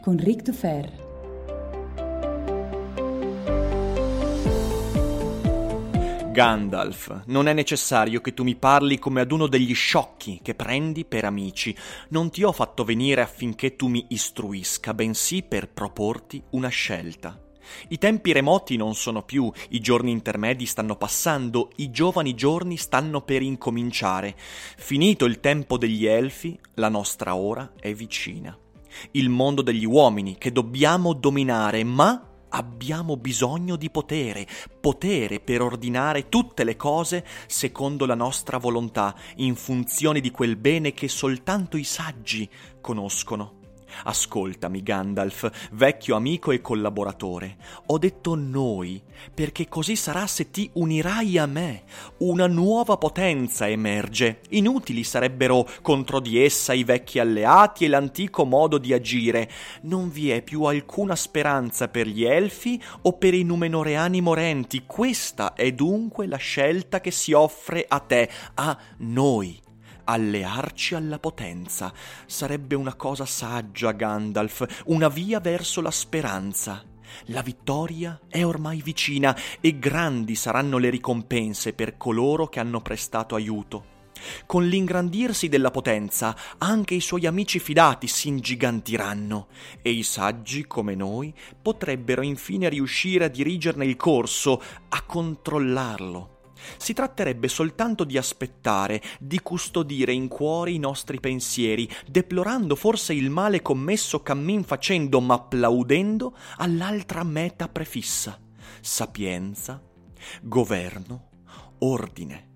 con Ric Dufer. Gandalf, non è necessario che tu mi parli come ad uno degli sciocchi che prendi per amici. Non ti ho fatto venire affinché tu mi istruisca, bensì per proporti una scelta. I tempi remoti non sono più, i giorni intermedi stanno passando, i giovani giorni stanno per incominciare. Finito il tempo degli elfi, la nostra ora è vicina il mondo degli uomini che dobbiamo dominare, ma abbiamo bisogno di potere, potere per ordinare tutte le cose secondo la nostra volontà, in funzione di quel bene che soltanto i saggi conoscono. Ascoltami, Gandalf, vecchio amico e collaboratore. Ho detto noi, perché così sarà se ti unirai a me. Una nuova potenza emerge. Inutili sarebbero contro di essa i vecchi alleati e l'antico modo di agire. Non vi è più alcuna speranza per gli elfi o per i numenoreani morenti. Questa è dunque la scelta che si offre a te, a noi allearci alla potenza. Sarebbe una cosa saggia, Gandalf, una via verso la speranza. La vittoria è ormai vicina e grandi saranno le ricompense per coloro che hanno prestato aiuto. Con l'ingrandirsi della potenza, anche i suoi amici fidati si ingigantiranno e i saggi come noi potrebbero infine riuscire a dirigerne il corso, a controllarlo. Si tratterebbe soltanto di aspettare, di custodire in cuore i nostri pensieri, deplorando forse il male commesso cammin facendo, ma applaudendo all'altra meta prefissa. Sapienza, governo, ordine.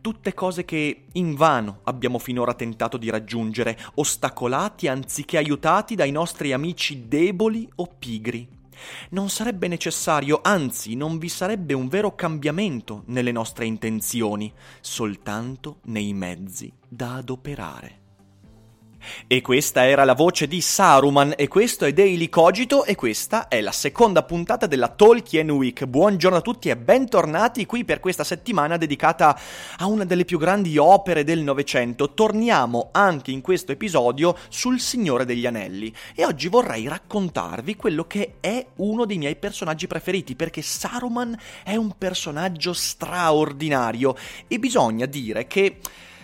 Tutte cose che invano abbiamo finora tentato di raggiungere, ostacolati anziché aiutati dai nostri amici deboli o pigri. Non sarebbe necessario, anzi non vi sarebbe un vero cambiamento nelle nostre intenzioni, soltanto nei mezzi da adoperare. E questa era la voce di Saruman e questo è Daily Cogito e questa è la seconda puntata della Tolkien Week. Buongiorno a tutti e bentornati qui per questa settimana dedicata a una delle più grandi opere del Novecento. Torniamo anche in questo episodio sul Signore degli Anelli e oggi vorrei raccontarvi quello che è uno dei miei personaggi preferiti perché Saruman è un personaggio straordinario e bisogna dire che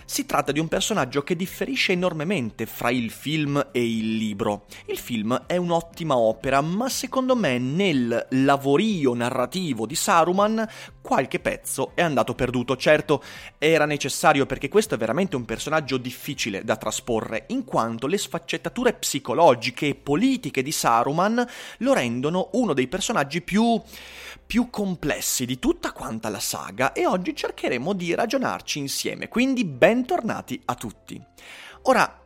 si tratta di un personaggio che differisce enormemente fra il film e il libro. Il film è un'ottima opera, ma secondo me nel lavorio narrativo di Saruman qualche pezzo è andato perduto. Certo, era necessario perché questo è veramente un personaggio difficile da trasporre, in quanto le sfaccettature psicologiche e politiche di Saruman lo rendono uno dei personaggi più più complessi di tutta quanta la saga e oggi cercheremo di ragionarci insieme, quindi bentornati a tutti. Ora,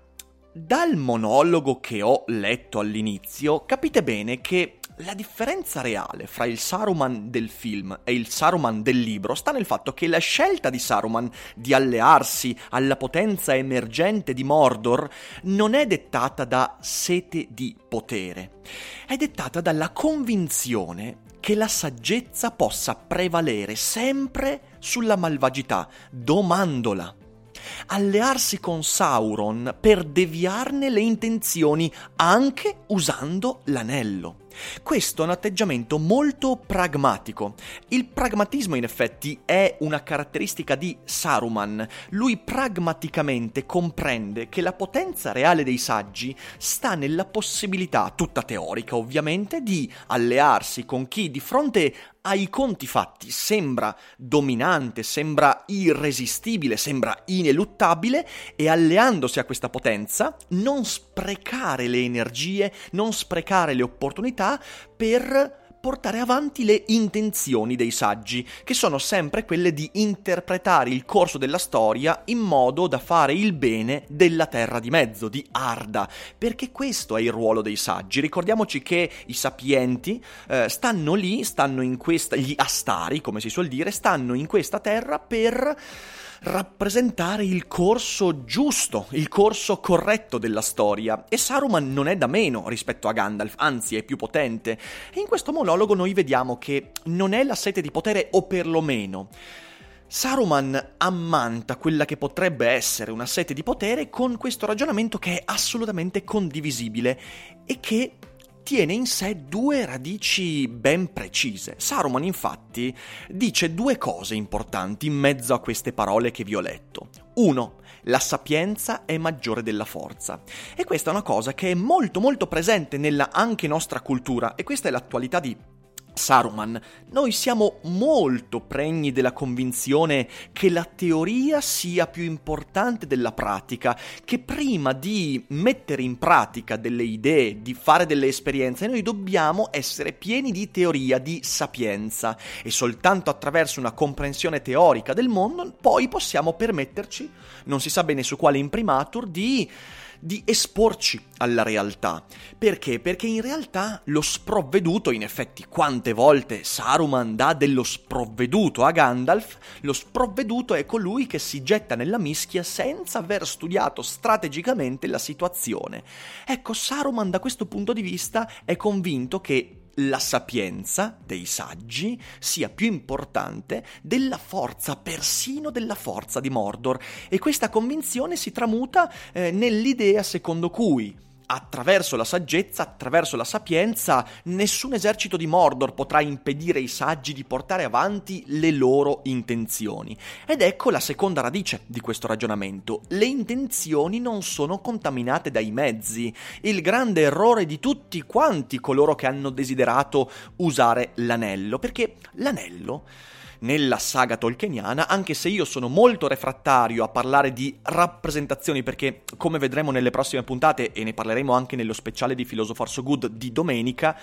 dal monologo che ho letto all'inizio, capite bene che la differenza reale fra il Saruman del film e il Saruman del libro sta nel fatto che la scelta di Saruman di allearsi alla potenza emergente di Mordor non è dettata da sete di potere, è dettata dalla convinzione che la saggezza possa prevalere sempre sulla malvagità, domandola. Allearsi con Sauron per deviarne le intenzioni anche usando l'anello. Questo è un atteggiamento molto pragmatico. Il pragmatismo in effetti è una caratteristica di Saruman. Lui pragmaticamente comprende che la potenza reale dei saggi sta nella possibilità, tutta teorica ovviamente, di allearsi con chi di fronte ai conti fatti sembra dominante, sembra irresistibile, sembra ineluttabile e alleandosi a questa potenza non sprecare le energie, non sprecare le opportunità per portare avanti le intenzioni dei saggi, che sono sempre quelle di interpretare il corso della storia in modo da fare il bene della terra di mezzo, di Arda, perché questo è il ruolo dei saggi. Ricordiamoci che i sapienti eh, stanno lì, stanno in questa, gli astari, come si suol dire, stanno in questa terra per rappresentare il corso giusto, il corso corretto della storia. E Saruman non è da meno rispetto a Gandalf, anzi è più potente. E in questo monologo noi vediamo che non è la sete di potere, o perlomeno. Saruman ammanta quella che potrebbe essere una sete di potere con questo ragionamento che è assolutamente condivisibile e che tiene in sé due radici ben precise. Saruman infatti dice due cose importanti in mezzo a queste parole che vi ho letto. Uno, la sapienza è maggiore della forza. E questa è una cosa che è molto molto presente nella anche nostra cultura e questa è l'attualità di Saruman, noi siamo molto pregni della convinzione che la teoria sia più importante della pratica, che prima di mettere in pratica delle idee, di fare delle esperienze, noi dobbiamo essere pieni di teoria, di sapienza. E soltanto attraverso una comprensione teorica del mondo poi possiamo permetterci, non si sa bene su quale imprimatur, di di esporci alla realtà. Perché? Perché in realtà lo sprovveduto, in effetti quante volte Saruman dà dello sprovveduto a Gandalf, lo sprovveduto è colui che si getta nella mischia senza aver studiato strategicamente la situazione. Ecco, Saruman da questo punto di vista è convinto che la sapienza dei saggi sia più importante della forza, persino della forza di Mordor. E questa convinzione si tramuta eh, nell'idea secondo cui attraverso la saggezza, attraverso la sapienza, nessun esercito di Mordor potrà impedire ai saggi di portare avanti le loro intenzioni. Ed ecco la seconda radice di questo ragionamento. Le intenzioni non sono contaminate dai mezzi. Il grande errore di tutti quanti coloro che hanno desiderato usare l'anello, perché l'anello nella saga tolkieniana, anche se io sono molto refrattario a parlare di rappresentazioni, perché come vedremo nelle prossime puntate, e ne parleremo anche nello speciale di Philosopher So Good di domenica,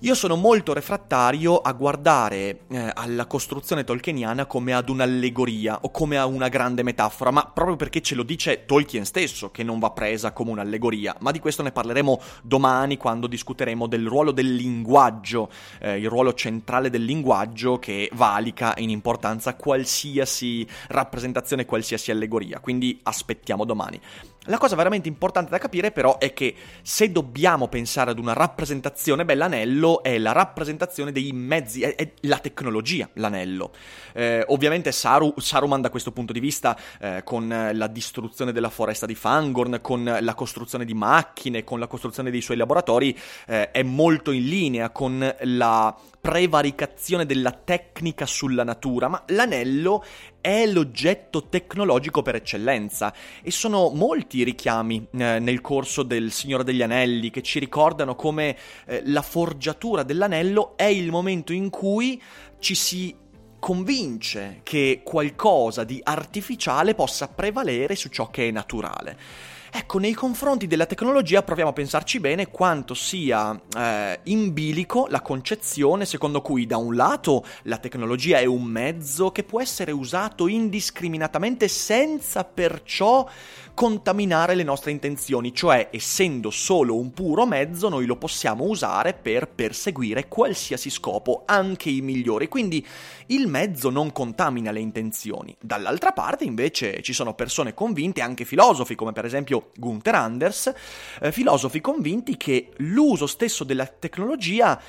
io sono molto refrattario a guardare eh, alla costruzione tolkieniana come ad un'allegoria o come a una grande metafora, ma proprio perché ce lo dice Tolkien stesso che non va presa come un'allegoria, ma di questo ne parleremo domani quando discuteremo del ruolo del linguaggio, eh, il ruolo centrale del linguaggio che valica in importanza qualsiasi rappresentazione, qualsiasi allegoria, quindi aspettiamo domani. La cosa veramente importante da capire però è che se dobbiamo pensare ad una rappresentazione, beh l'anello è la rappresentazione dei mezzi, è, è la tecnologia l'anello. Eh, ovviamente Saru, Saruman da questo punto di vista, eh, con la distruzione della foresta di Fangorn, con la costruzione di macchine, con la costruzione dei suoi laboratori, eh, è molto in linea con la prevaricazione della tecnica sulla natura, ma l'anello è l'oggetto tecnologico per eccellenza e sono molti i richiami eh, nel corso del Signore degli Anelli che ci ricordano come eh, la forgiatura dell'anello è il momento in cui ci si convince che qualcosa di artificiale possa prevalere su ciò che è naturale. Ecco, nei confronti della tecnologia proviamo a pensarci bene quanto sia eh, in bilico la concezione secondo cui da un lato la tecnologia è un mezzo che può essere usato indiscriminatamente senza perciò contaminare le nostre intenzioni, cioè essendo solo un puro mezzo noi lo possiamo usare per perseguire qualsiasi scopo, anche i migliori, quindi il mezzo non contamina le intenzioni. Dall'altra parte invece ci sono persone convinte, anche filosofi come per esempio Gunther Anders, eh, filosofi convinti che l'uso stesso della tecnologia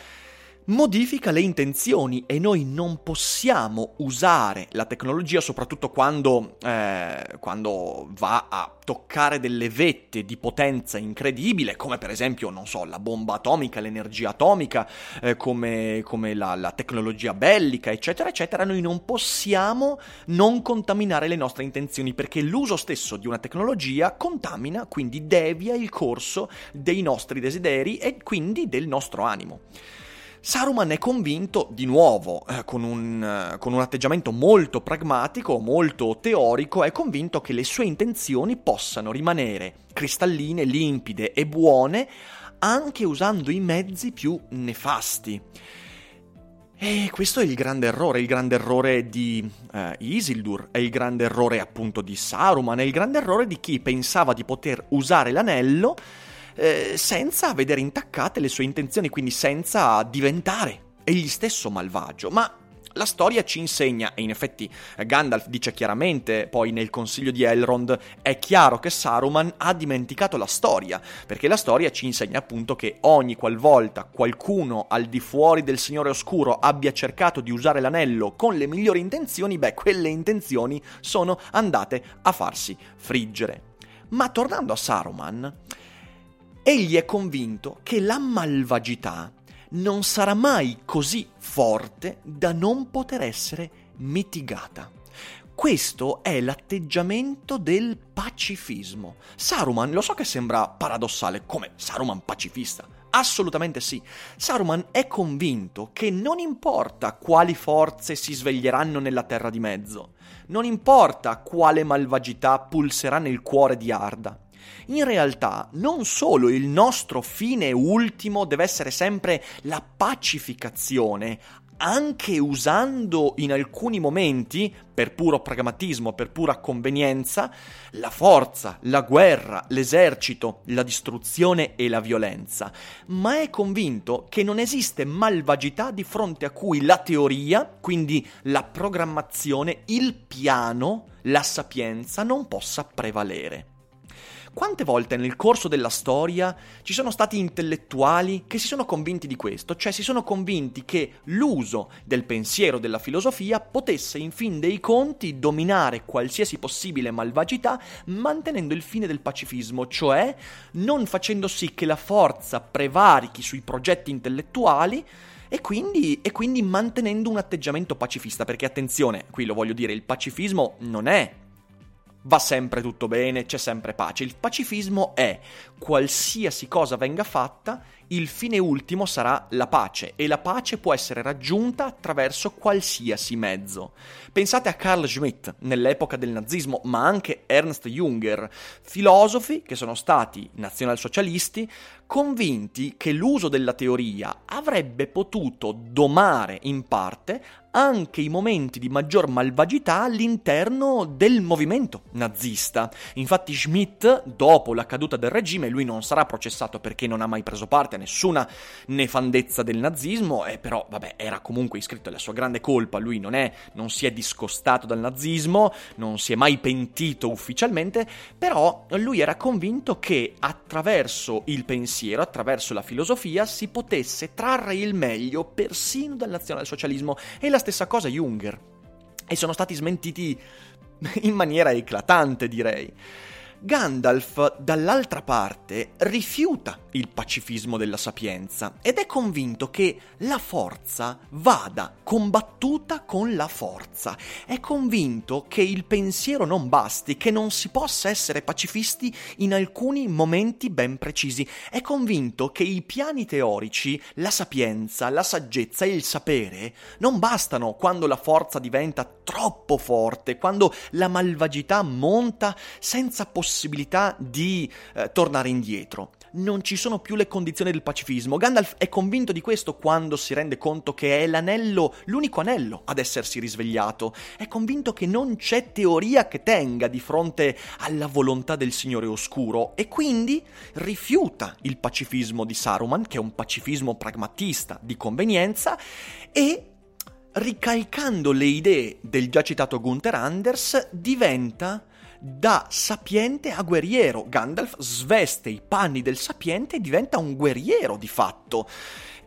modifica le intenzioni e noi non possiamo usare la tecnologia, soprattutto quando, eh, quando, va a toccare delle vette di potenza incredibile, come per esempio, non so, la bomba atomica, l'energia atomica, eh, come, come la, la tecnologia bellica, eccetera, eccetera. Noi non possiamo non contaminare le nostre intenzioni perché l'uso stesso di una tecnologia contamina, quindi devia il corso dei nostri desideri e quindi del nostro animo. Saruman è convinto, di nuovo, eh, con, un, eh, con un atteggiamento molto pragmatico, molto teorico, è convinto che le sue intenzioni possano rimanere cristalline, limpide e buone, anche usando i mezzi più nefasti. E questo è il grande errore, il grande errore di eh, Isildur, è il grande errore appunto di Saruman, è il grande errore di chi pensava di poter usare l'anello eh, senza vedere intaccate le sue intenzioni, quindi senza diventare egli stesso malvagio. Ma la storia ci insegna, e in effetti Gandalf dice chiaramente poi nel consiglio di Elrond, è chiaro che Saruman ha dimenticato la storia, perché la storia ci insegna appunto che ogni qualvolta qualcuno al di fuori del Signore Oscuro abbia cercato di usare l'anello con le migliori intenzioni, beh, quelle intenzioni sono andate a farsi friggere. Ma tornando a Saruman, Egli è convinto che la malvagità non sarà mai così forte da non poter essere mitigata. Questo è l'atteggiamento del pacifismo. Saruman, lo so che sembra paradossale, come Saruman pacifista. Assolutamente sì. Saruman è convinto che non importa quali forze si sveglieranno nella Terra di Mezzo, non importa quale malvagità pulserà nel cuore di Arda, in realtà non solo il nostro fine ultimo deve essere sempre la pacificazione, anche usando in alcuni momenti, per puro pragmatismo, per pura convenienza, la forza, la guerra, l'esercito, la distruzione e la violenza, ma è convinto che non esiste malvagità di fronte a cui la teoria, quindi la programmazione, il piano, la sapienza non possa prevalere. Quante volte nel corso della storia ci sono stati intellettuali che si sono convinti di questo, cioè si sono convinti che l'uso del pensiero della filosofia potesse in fin dei conti dominare qualsiasi possibile malvagità mantenendo il fine del pacifismo, cioè non facendo sì che la forza prevarichi sui progetti intellettuali e quindi, e quindi, mantenendo un atteggiamento pacifista, perché attenzione, qui lo voglio dire, il pacifismo non è va sempre tutto bene, c'è sempre pace. Il pacifismo è qualsiasi cosa venga fatta, il fine ultimo sarà la pace e la pace può essere raggiunta attraverso qualsiasi mezzo. Pensate a Carl Schmitt nell'epoca del nazismo, ma anche Ernst Junger, filosofi che sono stati nazionalsocialisti convinti che l'uso della teoria avrebbe potuto domare in parte anche i momenti di maggior malvagità all'interno del movimento nazista. Infatti Schmidt, dopo la caduta del regime, lui non sarà processato perché non ha mai preso parte a nessuna nefandezza del nazismo, e però, vabbè, era comunque iscritto alla sua grande colpa, lui non è, non si è discostato dal nazismo, non si è mai pentito ufficialmente, però lui era convinto che attraverso il pensiero, attraverso la filosofia, si potesse trarre il meglio persino dal nazionalsocialismo e la stessa cosa Junger. E sono stati smentiti in maniera eclatante, direi. Gandalf, dall'altra parte, rifiuta il pacifismo della sapienza ed è convinto che la forza vada combattuta con la forza. È convinto che il pensiero non basti, che non si possa essere pacifisti in alcuni momenti ben precisi. È convinto che i piani teorici, la sapienza, la saggezza e il sapere non bastano quando la forza diventa troppo forte, quando la malvagità monta senza possibilità di eh, tornare indietro non ci sono più le condizioni del pacifismo. Gandalf è convinto di questo quando si rende conto che è l'anello, l'unico anello ad essersi risvegliato. È convinto che non c'è teoria che tenga di fronte alla volontà del Signore Oscuro e quindi rifiuta il pacifismo di Saruman, che è un pacifismo pragmatista di convenienza, e ricalcando le idee del già citato Gunther Anders diventa da sapiente a guerriero. Gandalf sveste i panni del sapiente e diventa un guerriero di fatto.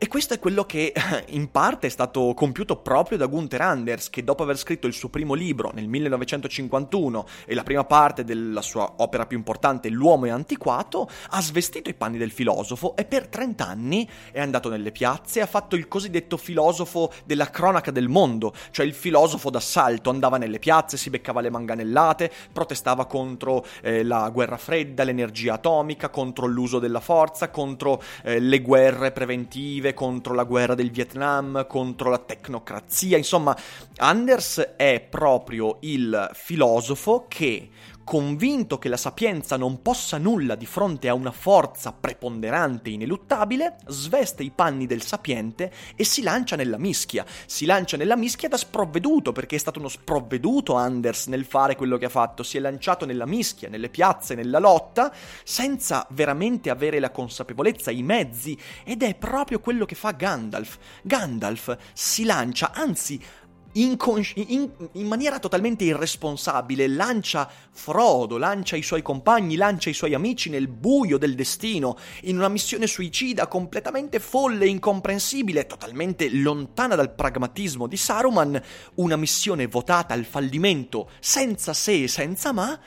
E questo è quello che in parte è stato compiuto proprio da Gunther Anders, che dopo aver scritto il suo primo libro nel 1951 e la prima parte della sua opera più importante, L'uomo è antiquato, ha svestito i panni del filosofo e per 30 anni è andato nelle piazze e ha fatto il cosiddetto filosofo della cronaca del mondo, cioè il filosofo d'assalto, andava nelle piazze, si beccava le manganellate, protestava contro eh, la guerra fredda, l'energia atomica, contro l'uso della forza, contro eh, le guerre preventive, offensive contro la guerra del Vietnam, contro la tecnocrazia, insomma, Anders è proprio il filosofo che convinto che la sapienza non possa nulla di fronte a una forza preponderante e ineluttabile, sveste i panni del sapiente e si lancia nella mischia. Si lancia nella mischia da sprovveduto, perché è stato uno sprovveduto Anders nel fare quello che ha fatto. Si è lanciato nella mischia, nelle piazze, nella lotta, senza veramente avere la consapevolezza, i mezzi, ed è proprio quello che fa Gandalf. Gandalf si lancia, anzi inconsci- in, in, maniera totalmente irresponsabile lancia Frodo, lancia i suoi compagni, lancia i suoi amici nel buio del destino, in una missione suicida completamente folle incomprensibile, totalmente lontana dal pragmatismo di Saruman, una missione votata al fallimento senza se e senza ma,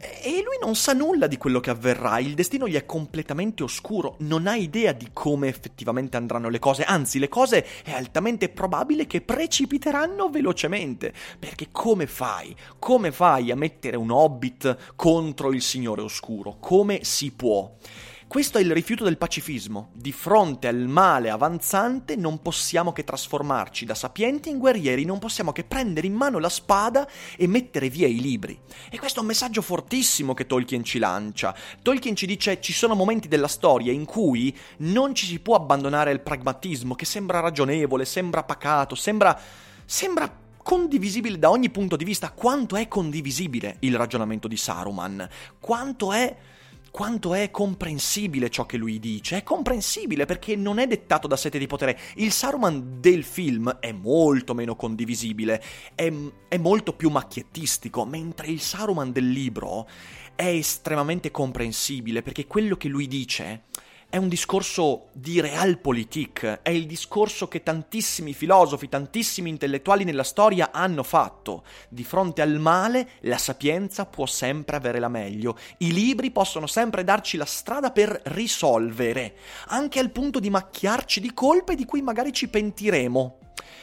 e lui non sa nulla di quello che avverrà, il destino gli è completamente oscuro, non ha idea di come effettivamente andranno le cose, anzi le cose è altamente probabile che precipiteranno velocemente, perché come fai? Come fai a mettere un hobbit contro il Signore Oscuro? Come si può? Questo è il rifiuto del pacifismo. Di fronte al male avanzante non possiamo che trasformarci da sapienti in guerrieri, non possiamo che prendere in mano la spada e mettere via i libri. E questo è un messaggio fortissimo che Tolkien ci lancia. Tolkien ci dice ci sono momenti della storia in cui non ci si può abbandonare al pragmatismo che sembra ragionevole, sembra pacato, sembra... sembra condivisibile da ogni punto di vista. Quanto è condivisibile il ragionamento di Saruman? Quanto è quanto è comprensibile ciò che lui dice. È comprensibile perché non è dettato da sete di potere. Il Saruman del film è molto meno condivisibile, è, è molto più macchiettistico, mentre il Saruman del libro è estremamente comprensibile perché quello che lui dice è un discorso di realpolitik, è il discorso che tantissimi filosofi, tantissimi intellettuali nella storia hanno fatto. Di fronte al male la sapienza può sempre avere la meglio, i libri possono sempre darci la strada per risolvere, anche al punto di macchiarci di colpe di cui magari ci pentiremo.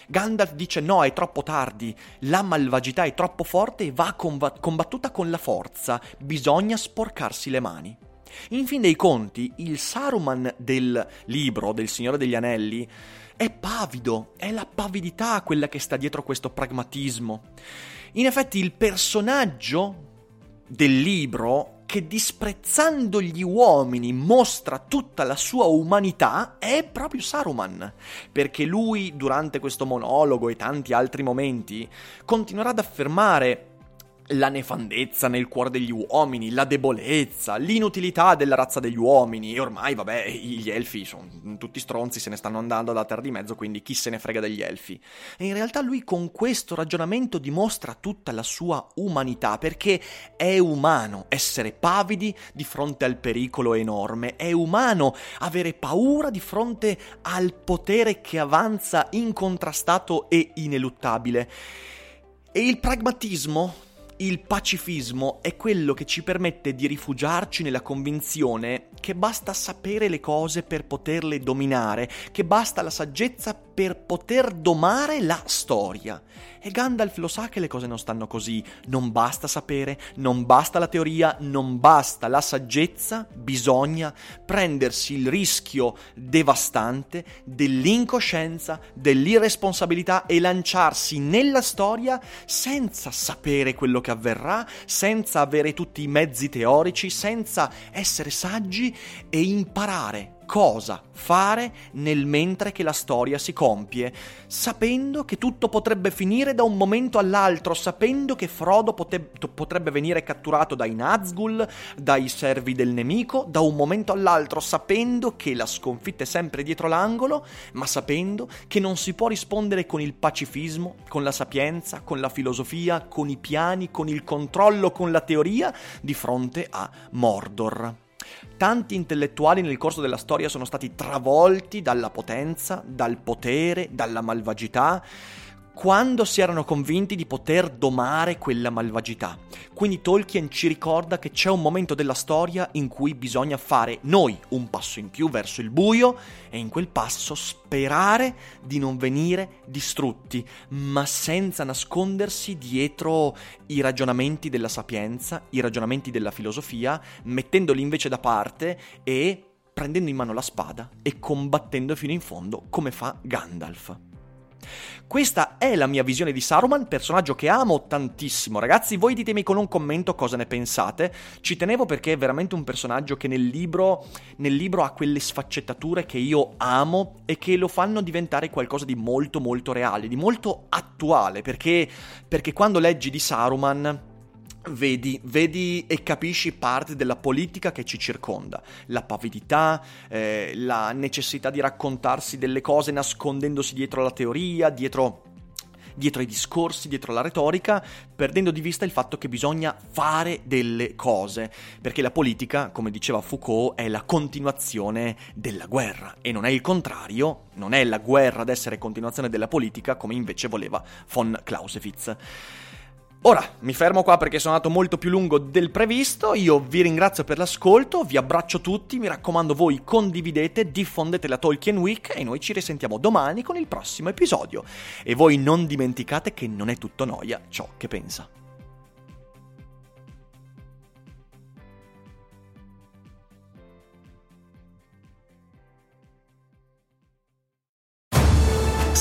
Gandalf dice no, è troppo tardi, la malvagità è troppo forte e va combattuta con la forza, bisogna sporcarsi le mani. In fin dei conti, il Saruman del libro del Signore degli Anelli è pavido, è la pavidità quella che sta dietro questo pragmatismo. In effetti il personaggio del libro che disprezzando gli uomini mostra tutta la sua umanità è proprio Saruman, perché lui durante questo monologo e tanti altri momenti continuerà ad affermare la nefandezza nel cuore degli uomini, la debolezza, l'inutilità della razza degli uomini. E ormai, vabbè, gli elfi sono tutti stronzi, se ne stanno andando alla Terra di Mezzo, quindi chi se ne frega degli elfi. E in realtà lui con questo ragionamento dimostra tutta la sua umanità, perché è umano essere pavidi di fronte al pericolo enorme, è umano avere paura di fronte al potere che avanza incontrastato e ineluttabile. E il pragmatismo il pacifismo è quello che ci permette di rifugiarci nella convinzione che basta sapere le cose per poterle dominare, che basta la saggezza per poter domare la storia. E Gandalf lo sa che le cose non stanno così, non basta sapere, non basta la teoria, non basta la saggezza, bisogna prendersi il rischio devastante dell'incoscienza, dell'irresponsabilità e lanciarsi nella storia senza sapere quello che avverrà, senza avere tutti i mezzi teorici, senza essere saggi e imparare cosa fare nel mentre che la storia si compie, sapendo che tutto potrebbe finire da un momento all'altro, sapendo che Frodo potrebbe venire catturato dai Nazgul, dai servi del nemico, da un momento all'altro, sapendo che la sconfitta è sempre dietro l'angolo, ma sapendo che non si può rispondere con il pacifismo, con la sapienza, con la filosofia, con i piani, con il controllo, con la teoria di fronte a Mordor. Tanti intellettuali nel corso della storia sono stati travolti dalla potenza, dal potere, dalla malvagità quando si erano convinti di poter domare quella malvagità. Quindi Tolkien ci ricorda che c'è un momento della storia in cui bisogna fare noi un passo in più verso il buio e in quel passo sperare di non venire distrutti, ma senza nascondersi dietro i ragionamenti della sapienza, i ragionamenti della filosofia, mettendoli invece da parte e prendendo in mano la spada e combattendo fino in fondo come fa Gandalf. Questa è la mia visione di Saruman, personaggio che amo tantissimo. Ragazzi, voi ditemi con un commento cosa ne pensate. Ci tenevo perché è veramente un personaggio che nel libro, nel libro ha quelle sfaccettature che io amo e che lo fanno diventare qualcosa di molto molto reale, di molto attuale, perché, perché quando leggi di Saruman Vedi, vedi, e capisci parte della politica che ci circonda, la pavidità, eh, la necessità di raccontarsi delle cose nascondendosi dietro la teoria, dietro, dietro i discorsi, dietro la retorica, perdendo di vista il fatto che bisogna fare delle cose, perché la politica, come diceva Foucault, è la continuazione della guerra. E non è il contrario, non è la guerra ad essere continuazione della politica come invece voleva von Clausewitz. Ora mi fermo qua perché sono andato molto più lungo del previsto. Io vi ringrazio per l'ascolto, vi abbraccio tutti. Mi raccomando, voi condividete, diffondete la Tolkien Week e noi ci risentiamo domani con il prossimo episodio. E voi non dimenticate che non è tutto noia ciò che pensa.